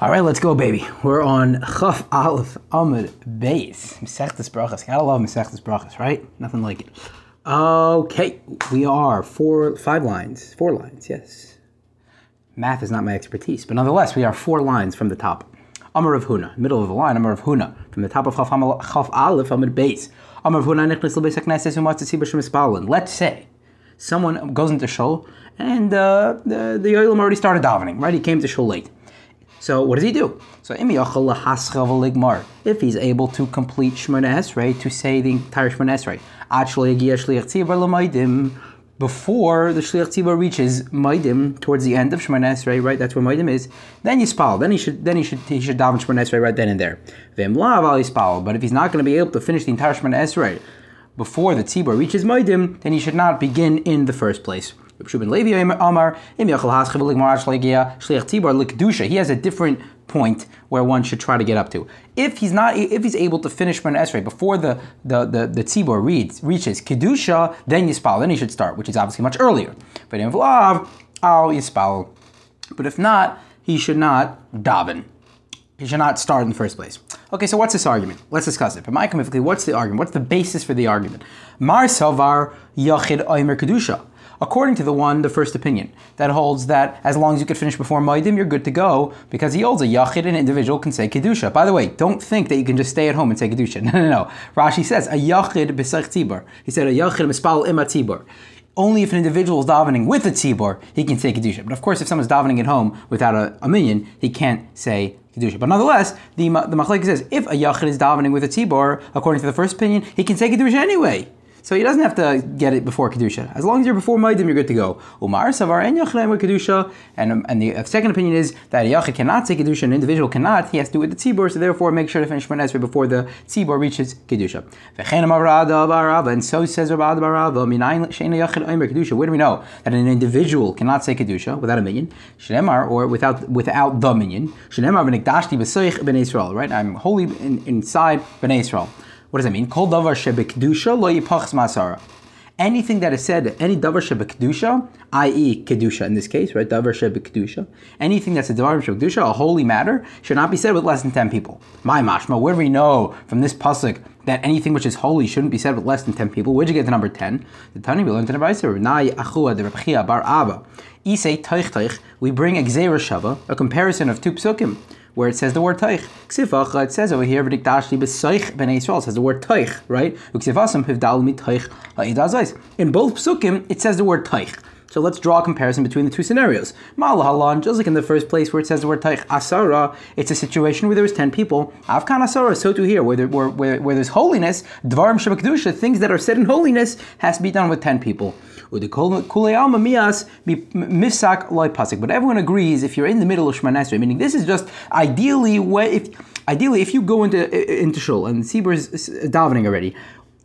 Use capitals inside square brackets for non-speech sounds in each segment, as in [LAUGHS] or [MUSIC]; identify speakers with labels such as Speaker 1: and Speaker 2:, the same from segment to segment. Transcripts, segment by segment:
Speaker 1: All right, let's go, baby. We're on Chaf Aleph Amud Beis. Mesechtes Brachas. Gotta love Mesechtes Brachas, right? Nothing like it. Okay, we are four, five lines, four lines, yes. Math is not my expertise, but nonetheless, we are four lines from the top. Amar Rav Huna, middle of the line, Amar Rav Huna, from the top of Chaf, Aleph Amud Beis. Amar Rav Huna, Nichnas Lebeis HaKnesses, Umatz Tzibur Shem Espalin. Let's say someone goes into shul and uh, the the Yolim already started davening, right? He came to shul late. So what does he do? So if he's able to complete Shemona Esrei, to say the entire Shemona Esrei, before the Shliach Tzibur reaches Maidim towards the end of Shemona Esrei, right? That's where Maidim is. Then Yispal. Then he should then he should he should daven Shemona Esrei right then and there. But if he's not going to be able to finish the entire Shemona Esrei before the Tzibur reaches Maidim, then he should not begin in the first place. Levi Amar, He has a different point where one should try to get up to. If he's not, if he's able to finish Shemona Esrei before the the the, the tzibor reads reaches kedusha, then yispal, then he should start, which is obviously much earlier. But in vlav, al yispal. But if not, he should not daven. He should not start in the first place. Okay, so what's this argument? Let's discuss it. But my what's the argument? What's the basis for the argument? Mar Savar Yachid Oimer Kedusha according to the one, the first opinion, that holds that as long as you could finish before Maidim, you're good to go, because he holds a Yachid, an individual can say Kedusha. By the way, don't think that you can just stay at home and say Kedusha. [LAUGHS] No, no, no. Rashi says, a Yachid b'sech tibur. He said, a Yachid mispal ima tibur only if an individual is davening with a tzibor, he can say kedusha. But of course, if someone's davening at home without a, a minyan, he can't say kedusha. But nonetheless, the the says if a yachid is davening with a tzibor, according to the first opinion, he can say kedusha anyway. So he doesn't have to get it before Kedusha. As long as you're before Maidim, you're good to go. Umar Savar and with Kedusha. And, um, and the uh, second opinion is that a Yachid cannot say Kedusha, an individual cannot. He has to do it with the Tzibor, so therefore make sure to finish Shemon before the Tzibor reaches Kedusha. And so says Rabbi Barava, Kedusha. Where do we know that an individual cannot say Kedusha without a minyan? Shemar, or without without the minyan. Shemar ben Israel, right? I'm holy in, inside ben Israel. What does that mean? Kol davar shebekdusha lo yipachs masara. Anything that is said, any davar shebekdusha, i.e. kedusha in this case, right? Davar shebekdusha. Anything that's a davar shebekdusha, a holy matter, should not be said with less than ten people. My mashma, where do we know from this pasuk that anything which is holy shouldn't be said with less than ten people? Where'd you get the number ten? The Tani we learned in the bar Abba. Isei teich teich. We bring a shava, a comparison of two psukim where it says the word. Ksifacha, it says over here, v'dikdashli b'soich b'nei Yisrael, says the word taich, right? In both psukim, it says the word taich. So let's draw a comparison between the two scenarios. Malahalan, just like in the first place where it says the word taich asara, it's a situation where there was 10 people. Avkan asara, so too here, where, there, where, where, where there's holiness, dvarim shabakdusha, things that are said in holiness, has to be done with 10 people. But everyone agrees if you're in the middle of Shemana meaning this is just ideally where if ideally if you go into into shul and Sibur is davening already,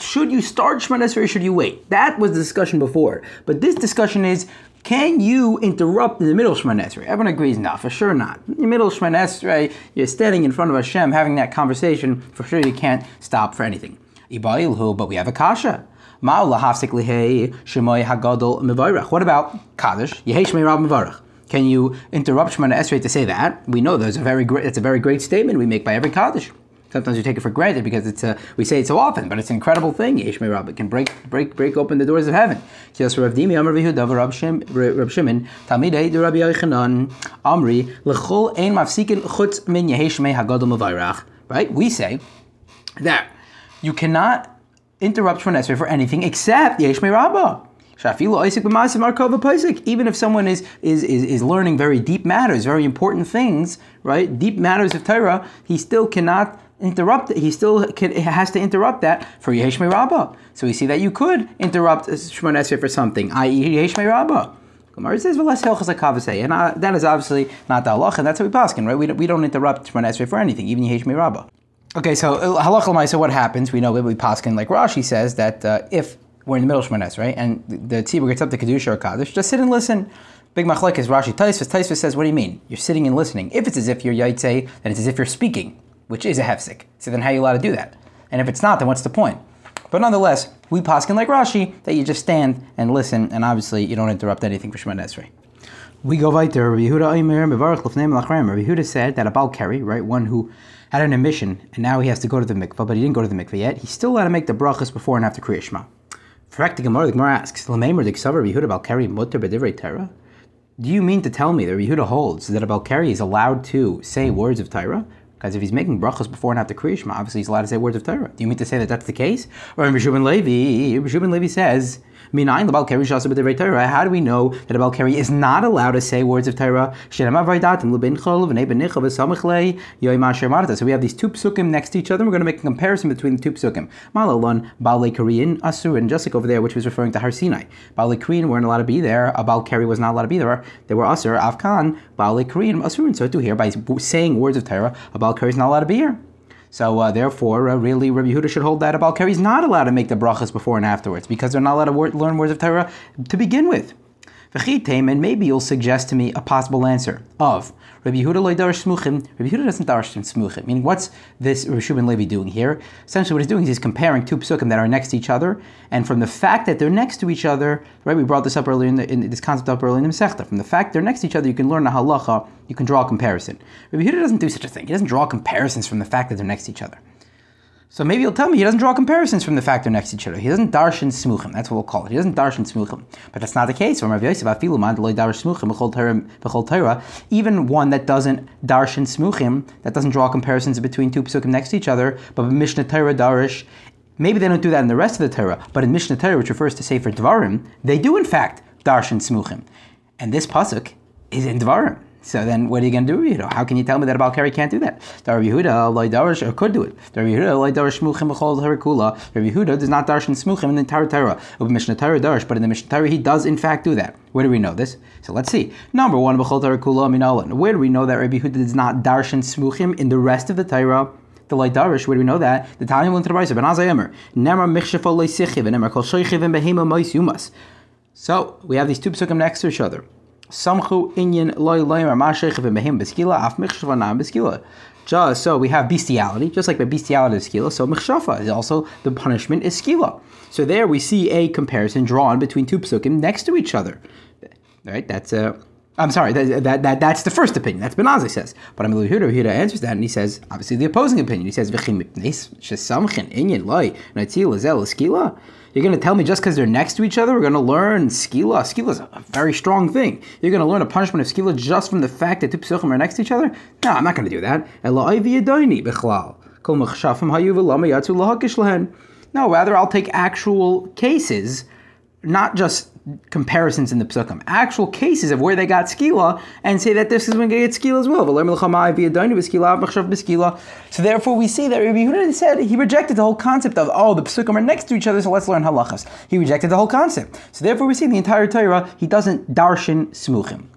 Speaker 1: should you start Shemana or should you wait? That was the discussion before. But this discussion is can you interrupt in the middle of Shemana? Everyone agrees, no, for sure not. In the middle of Shemana you're standing in front of Hashem having that conversation, for sure you can't stop for anything. But we have a kasha. What about Kaddish? Can you interrupt Shemana Esrei to say that? We know there's a very great, it's a very great statement we make by every Kaddish. Sometimes we take it for granted because it's a, we say it so often, but it's an incredible thing. Yeshmei Rabbah can break break break open the doors of heaven. Rabbi. Right? We say that you cannot interrupt Shemon Esrei for anything except Yeshmei Rabbah. Even if someone is, is, is, is learning very deep matters, very important things, right? Deep matters of Torah, he still cannot interrupt it. He still can, has to interrupt that for Yeshmei Rabbah. So we see that you could interrupt Shemon Esrei for something, i.e. Yeshmei Rabbah. Gemara says, "Well, let's and uh, that is obviously not the halach, and that's what we're paskin, right? We don't, we don't interrupt Shemon Esrei for anything, even Yeshmei Rabbah. Okay, so uh, halach so what happens? We know we paskin like Rashi says that uh, if we're in the middle of Shemanes, right, and the tzibur gets up to kedusha or kaddish, just sit and listen. Big machlek is Rashi Tosfos. Tosfos says, what do you mean? You're sitting and listening. If it's as if you're yaitse, then it's as if you're speaking, which is a hefsik. So then how are you allowed to do that? And if it's not, then what's the point? But nonetheless, we paskin like Rashi that you just stand and listen, and obviously you don't interrupt anything for Shemon Esrei. We go weiter. Rabbi Yehuda. Rabbi Yehuda said that a Baal right, one who had an emission and now he has to go to the mikvah, but he didn't go to the mikvah yet. He's still allowed to make the brachas before and after Kriya Shema. Gemara. The Gemara asks, "Lamemer diksavar Yehuda Baal Keri mutter b'divrei Torah." Do you mean to tell me that Yehuda holds that a Baal Keri is allowed to say words of Torah? Because if he's making brachas before and after Kriya Shema, obviously he's allowed to say words of Torah. Do you mean to say that that's the case? Or Rabbi Yehoshua ben Levi, Rabbi Yehoshua ben Levi says Minayin lebal keri shasa b'divrei Torah. How do we know that a bal keri is not allowed to say words of Torah? So we have these two psukim next to each other. We're going to make a comparison between the two psukim. Malalon balei korean asur, and like over there, which was referring to Har Sinai. Balei weren't allowed to be there. A bal keri was not allowed to be there. They were asur. Afkan balei korean asur, and so to here by saying words of Torah, a bal keri is not allowed to be here. So uh, therefore, uh, really, Rabbi Yehuda should hold that a Balkari is not allowed to make the brachas before and afterwards because they're not allowed to wor- learn words of Torah to begin with. And maybe you'll suggest to me a possible answer of Rabbi Yehuda loy darash smuchim. Rabbi Yehuda doesn't darash smuchim. Meaning, what's this Rishubin Levi doing here? Essentially, what he's doing is he's comparing two psukim that are next to each other, and from the fact that they're next to each other, right? We brought this up earlier in, the, in this concept up earlier in the Masechta. From the fact they're next to each other, you can learn a halacha. You can draw a comparison. Rabbi Yehuda doesn't do such a thing. He doesn't draw comparisons from the fact that they're next to each other. So maybe you'll tell me he doesn't draw comparisons from the fact they're next to each other. He doesn't darshan smuchim. That's what we'll call it. He doesn't darshan smuchim. But that's not the case. Even one that doesn't darshan smuchim, that doesn't draw comparisons between two psukim next to each other, but Mishnah Torah darish, maybe they don't do that in the rest of the Torah, but in Mishnah Torah, which refers to Sefer Dvarim, they do in fact darshan smuchim. And this pasuk is in Dvarim. So then, what are you going to do, know, How can you tell me that a Balkari can't do that? Dar Yehuda, loy darish, or could do it. Dar Yehuda, loy darish smuchim b'chol harakula. Dar Yehuda does not darshan smuchim in the entire Torah. Of Mishnah Torah darish, but in the Mishnah Torah he does in fact do that. Where do we know this? So let's see. Number one, b'chol harakula minalan. Where do we know that Rabbi Yehuda does not darshan smuchim in the rest of the Torah? the light darish, where do we know that? The Tanya will interpret Ben Azayemer. Nemar michshafo leisichiv, and Nemar kol shoichiv and behema mois yumas. So we have these two psukim next to each other. Samchu inyan loy loymer v'mehim af. Just so we have bestiality, just like the bestiality is skila, so michshafa is also the punishment is skila. So there we see a comparison drawn between two psukim next to each other. Right? That's a. I'm sorry, that, that, that, that's the first opinion. That's Ben Azai says. But Amil Yehuda, Yehuda answers that and he says, obviously, the opposing opinion. He says, V'chim inyan loy. You're going to tell me just because they're next to each other, we're going to learn skila. Skila is a very strong thing. You're going to learn a punishment of skila just from the fact that two psuchim are next to each other? No, I'm not going to do that. No, rather I'll take actual cases, not just comparisons in the psukim, actual cases of where they got skila, and say that this is when they get skila as well. So therefore, we see that Rabbi Yehuda said he rejected the whole concept of oh the psukim are next to each other, so let's learn halachas. He rejected the whole concept. So therefore, we see the entire Torah he doesn't darshan smuchim.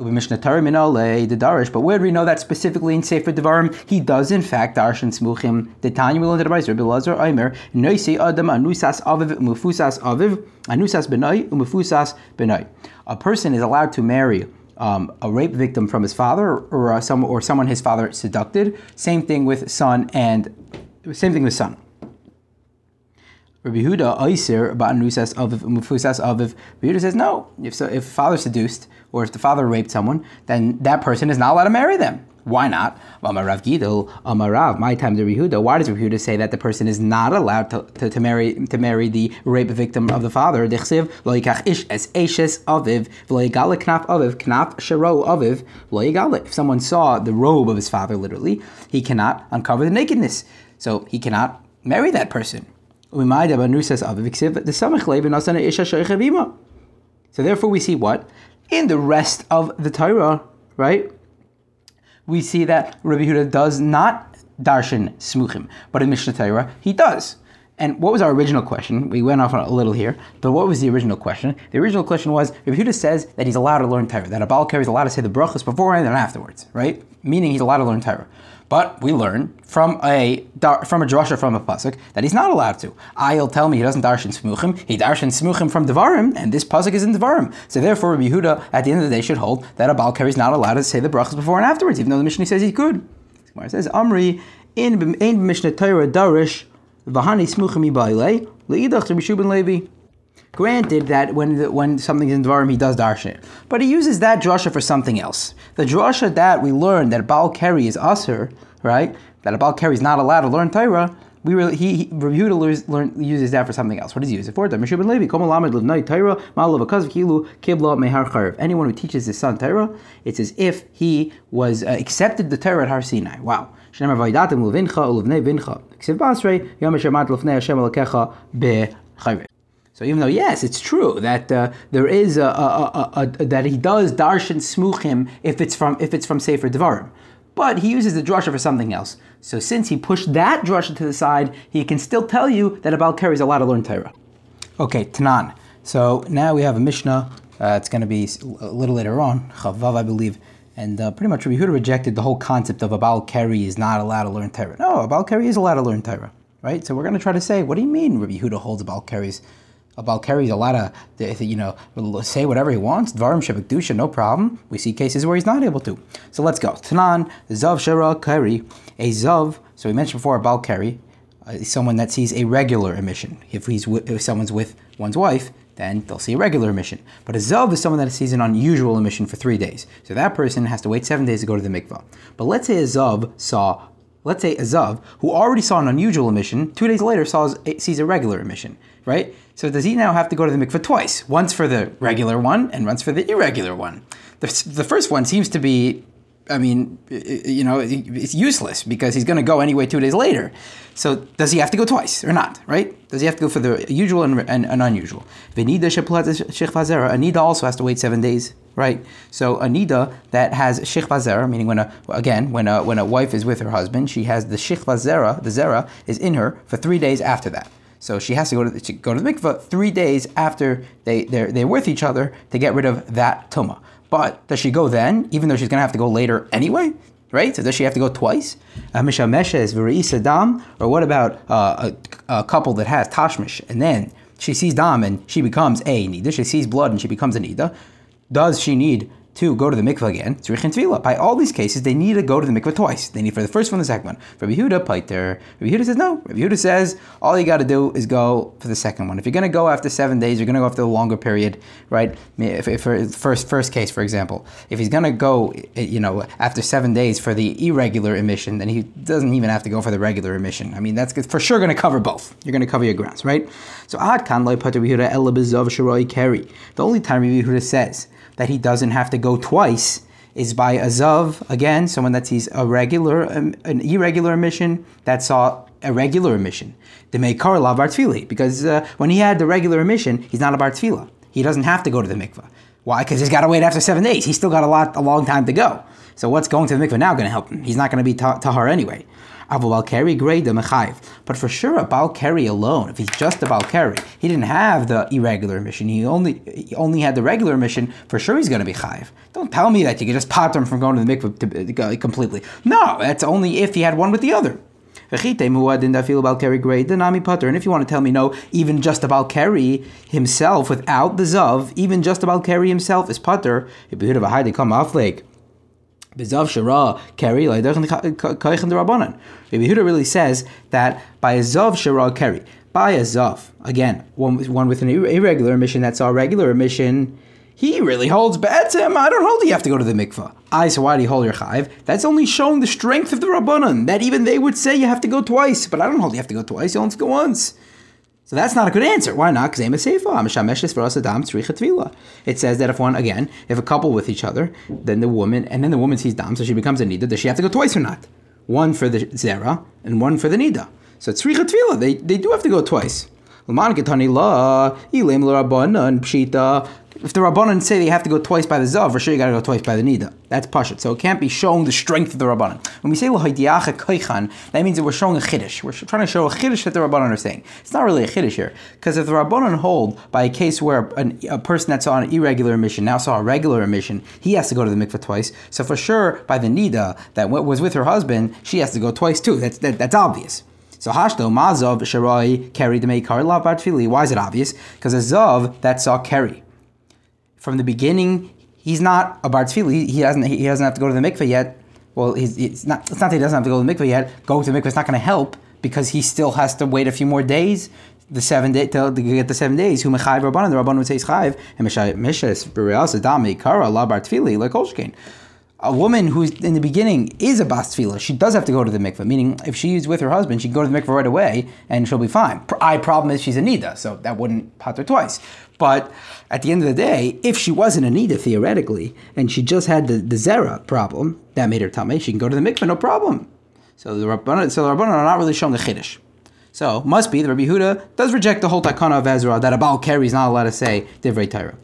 Speaker 1: The Darish, but where do we know that specifically in Sefer Devarim? He does in fact darshan smuchim. The Tanya will Rabbi Lazar Aimer Noisi Adam Anusas Aviv Umufusas Aviv Anusas Benai Umufusas Benai. A person is allowed to marry um, a rape victim from his father or uh, some or someone his father seducted. Same thing with son and same thing with son. Rabbi Huda Oiser Ba'anusas Aviv Mufusas Aviv. Rabbi Huda says no. If so, if father seduced or if the father raped someone, then that person is not allowed to marry them. Why not? Amarav Gidel, Amarav, my time to Rehuda. Why does Rehuda say that the person is not allowed to, to, to, marry to marry the rape victim of the father? Dechsiv lo ish es eshes aviv v'lo knaf aviv knaf shero aviv lo. If someone saw the robe of his father, literally, he cannot uncover the nakedness, so he cannot marry that person. So therefore we see what? In the rest of the Torah, right? We see that Rabbi Huda does not darshan smuchim, but in Mishnah Torah he does. And what was our original question? We went off a little here, but what was the original question? The original question was Rabbi Huda says that he's allowed to learn Torah, that a Baal is allowed to say the brachas beforehand and afterwards, right? Meaning he's allowed to learn Torah. But we learn from a from a drasha from a pasuk that he's not allowed to. I'll tell me he doesn't darshan smuchim. He darshan smuchim from devarim, and this pasuk is in devarim. So therefore, Rabbi Yehuda at the end of the day should hold that a Baal is not allowed to say the brachas before and afterwards, even though the Mishnah says he could. It says Amri in Mishnah Torah darish v'hani smuchim ibayle leidach Yehoshua ben Levi. Granted that when the, when something's in Dvarim, he does darshan. But he uses that drasha for something else. The drasha that we learned that Baal Keri is usher, right? That a Baal Keri is not allowed to learn Torah, we he, he Rebuta uses that for something else. What does he use it for? Anyone who teaches his son Torah, it's as if he was uh, accepted the Torah at Har Sinai. Wow. So even though yes, it's true that uh, there is a, a, a, that he does darshan smuchim if it's from if it's from Sefer Devarim, but he uses the drasha for something else. So since he pushed that drasha to the side, he can still tell you that a carries a lot to learn Torah. Okay, Tanan. So now we have a Mishnah. Uh, it's going to be a little later on, Chavav, I believe. And uh, pretty much Rabbi Huda rejected the whole concept of a Baal Keri is not allowed to learn Torah. No, a Baal Keri is allowed to learn Torah, right? So we're going to try to say, what do you mean Rabbi Huda holds Baal Keri's about carries a lot of, you know, say whatever he wants. Dvarim Shabbat no problem. We see cases where he's not able to. So let's go. Tanan, Zav Shara Kari, a Zav, so we mentioned before about Kari, uh, someone that sees a regular emission. If he's if someone's with one's wife, then they'll see a regular emission. But a Zav is someone that sees an unusual emission for three days. So that person has to wait seven days to go to the mikvah. But let's say a Zav saw let's say a Zav, who already saw an unusual emission, two days later saw, sees a regular emission, right? So does he now have to go to the mikveh twice? Once for the regular one and once for the irregular one. The, the first one seems to be, I mean, you know, it's useless because he's going to go anyway two days later. So does he have to go twice or not, right? Does he have to go for the usual and, and, and unusual? Anida also has to wait seven days, right? So anida that has shich vazera, meaning when a again when a when a wife is with her husband, she has the shich vazera, the zera is in her for three days after that. So she has to go to the, to go to the mikveh three days after they they're, they're with each other to get rid of that tuma. But does she go then, even though she's going to have to go later anyway? Right? So does she have to go twice? Mishamesha is v'reisa dam, or what about uh, a, a, couple that has tashmish and then she sees dam and she becomes a nida. She sees blood and she becomes a nida. Does she need to go to the mikveh again, tzrichin tvila. By all these cases, they need to go to the mikveh twice. They need for the first one, the second one. Rabbi Yehuda, paiter. Rabbi Yehuda says no. Rabbi Yehuda says all you got to do is go for the second one. If you're going to go after seven days, you're going to go after the longer period, right? If, if first first case, for example, if he's going to go, eh, you know, after seven days for the irregular emission, then he doesn't even have to go for the regular emission. I mean, that's for sure going to cover both. You're going to cover your grounds, right? So ad kan Rabbi Yehuda bezav carry. The only time Rabbi Yehuda says that he doesn't have to go twice is by a zav, again, someone that sees a regular, um, an irregular emission that saw a regular emission. The Meikar la bar because uh, when he had the regular emission, he's not a bar He doesn't have to go to the mikvah. Why? Because he's got to wait after seven days. He's still got a lot, a long time to go. So what's going to the mikvah now going to help him? He's not going to be tahar anyway. Avu Balkari grade the mechayiv. But for sure, a Balkari alone, if he's just a Balkari, he didn't have the irregular mission. He only he only had the regular mission. For sure, he's going to be chayiv. Don't tell me that you can just pot him from going to the mikvah to, completely. No, that's only if he had one with the other. Kerry. And if you want to tell me no, even just about Keri himself without the Zav, even just about Keri himself is putter, if you have a they come off like Bizav Shara Keri the Rabbanan. Rabbi Yehuda really says that by a Zav Shara Keri, by a Zav, again, one, one with an irregular emission that's a regular emission, he really holds him. I don't hold you have to go to the mikvah. I so why do you hold your chayv? That's only showing the strength of the Rabbanan, that even they would say you have to go twice, but I don't hold you have to go twice, you only have to go once. So that's not a good answer. Why not? Because It says that if one, again, if a couple with each other, then the woman, and then the woman sees dam, so she becomes a nida, does she have to go twice or not? One for the zera and one for the nida. So it's tvila. They, they do have to go twice. If the Rabbanan say they have to go twice by the Zav, for sure you got to go twice by the Nida. That's Pashat. So it can't be showing the strength of the Rabbanan. When we say L'haydiacha Koichan, that means that we're showing a Chiddush. We're trying to show a Chiddush that the Rabbanan are saying. It's not really a Chiddush here. Because if the Rabbanan hold by a case where an, a person that saw an irregular emission now saw a regular emission, he has to go to the mikveh twice. So for sure, by the Nida that was with her husband, she has to go twice too. That's, that, that's obvious. So Hashto Mazov Sharai carried the Meikar Lav Why is it obvious? Because a Zav that saw Keri from the beginning, he's not a bar tevilah. He, doesn't. He doesn't have to go to the mikveh yet. Well, he's, it's not. It's not that he doesn't have to go to the mikveh yet. Going to the mikveh is not going to help because he still has to wait a few more days the seven day to, to get the seven days. Who mechayiv rabbanon? The rabbanon would say chayiv and mishes b'reas dami kara labar tefili like kolshkein. A woman who's in the beginning is a bas she does have to go to the mikveh. Meaning, if she's with her husband, she can go to the mikveh right away and she'll be fine. I problem is she's a nida, so that wouldn't pot her twice. But at the end of the day, if she wasn't a nida theoretically, and she just had the, the zera problem that made her tamei, she can go to the mikveh, no problem. So the rabbanon, so the are not really showing the chiddush. So must be the Rabbi Huda does reject the whole takana of Ezra that a Baal is not allowed to say divrei Torah.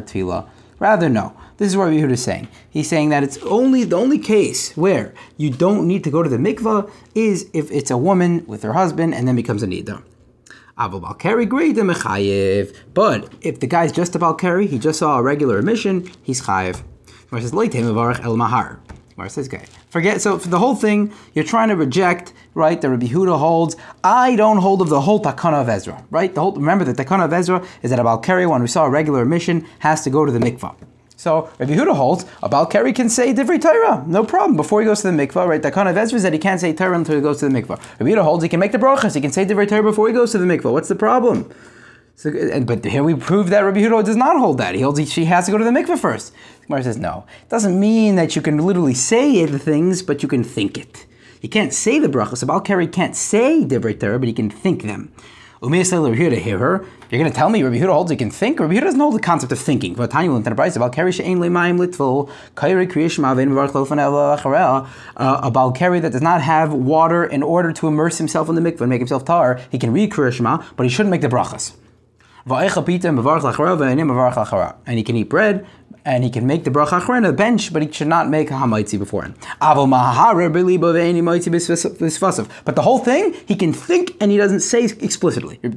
Speaker 1: Tefillah. Rather, no. This is what Rabbi Huda is saying. He's saying that it's only the only case where you don't need to go to the mikvah is if it's a woman with her husband and then becomes a nida. But if the guy's just a Balkari, he just saw a regular emission, he's chayiv. Where says guy. Forget so for the whole thing, you're trying to reject, right? The Rabbi Huda holds. I don't hold of the whole takana of Ezra, right? The whole remember the takana of Ezra is that a Balkari, when we saw a regular emission, has to go to the mikvah. So Rabbi Huda holds a Balkari can say divrei Torah, no problem. Before he goes to the mikvah, right? The kind of Ezra is that he can't say Torah until he goes to the mikvah. Rabbi Huda holds he can make the brachas, he can say divrei Torah before he goes to the mikvah. What's the problem? So, and, but here we prove that Rabbi Huda does not hold that. He holds she has to go to the mikvah first. Gemara says no. It doesn't mean that you can literally say the things, but you can think it. You can't say the brachas. A Balkari can't say divrei Torah, but he can think them. Umayasel Rabbi Yehuda hirhur. You're going to tell me Rabbi Yehuda holds he can think? Rabbi Yehuda doesn't hold the concept of thinking. But Tanya will enterprise about keri she'ein le'mayim litvul kairi kriyish mavin v'varch lofen uh, a balkari that does not have water in order to immerse himself in the mikvah and make himself tar. He can read kriyishma, but he shouldn't make the brachas. And he can eat bread, and he can make the bracha on the bench, but he should not make a hamaitzi beforehand. But the whole thing, he can think and he doesn't say explicitly. So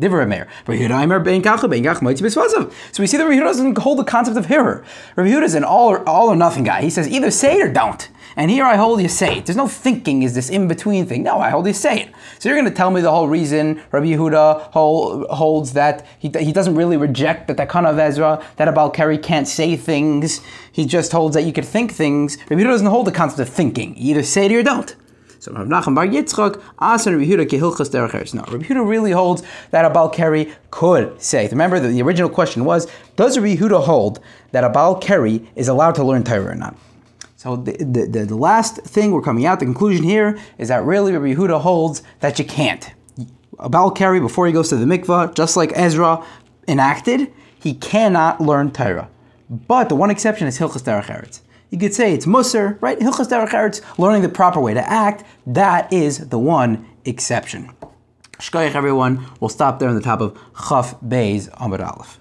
Speaker 1: we see that Rabbi Yehuda doesn't hold the concept of hirhur. Rabbi Yehuda is an all or, all or nothing guy. He says either say it or don't. And here I hold you say it. There's no thinking is this in between thing. No, I hold you say it. So you're going to tell me the whole reason Rabbi Yehuda hold, holds that he, he doesn't really reject the Takana of Ezra, that a Balkari can't say things. He just holds that you could think things. Rabbi Yehuda doesn't hold the concept of thinking. You either say it or you don't. So Rav Nachman Bar Yitzchak asked Rabbi Yehuda kehilchas derech No, Rabbi Yehuda really holds that a Balkari could say. Remember, the, the original question was, does Rabbi Yehuda hold that a Balkari is allowed to learn Torah or not? So the, the, the, last thing we're coming out, the conclusion here is that really Rabbi Yehuda holds that you can't. A Balkari, before he goes to the mikvah, just like Ezra enacted, he cannot learn Torah. But the one exception is Hilchas Derech Eretz. You could say it's Musar, right? Hilchas Derech Eretz, learning the proper way to act, that is the one exception. Shkoyach everyone, we'll stop there on the top of Chaf Beis Amud Aleph.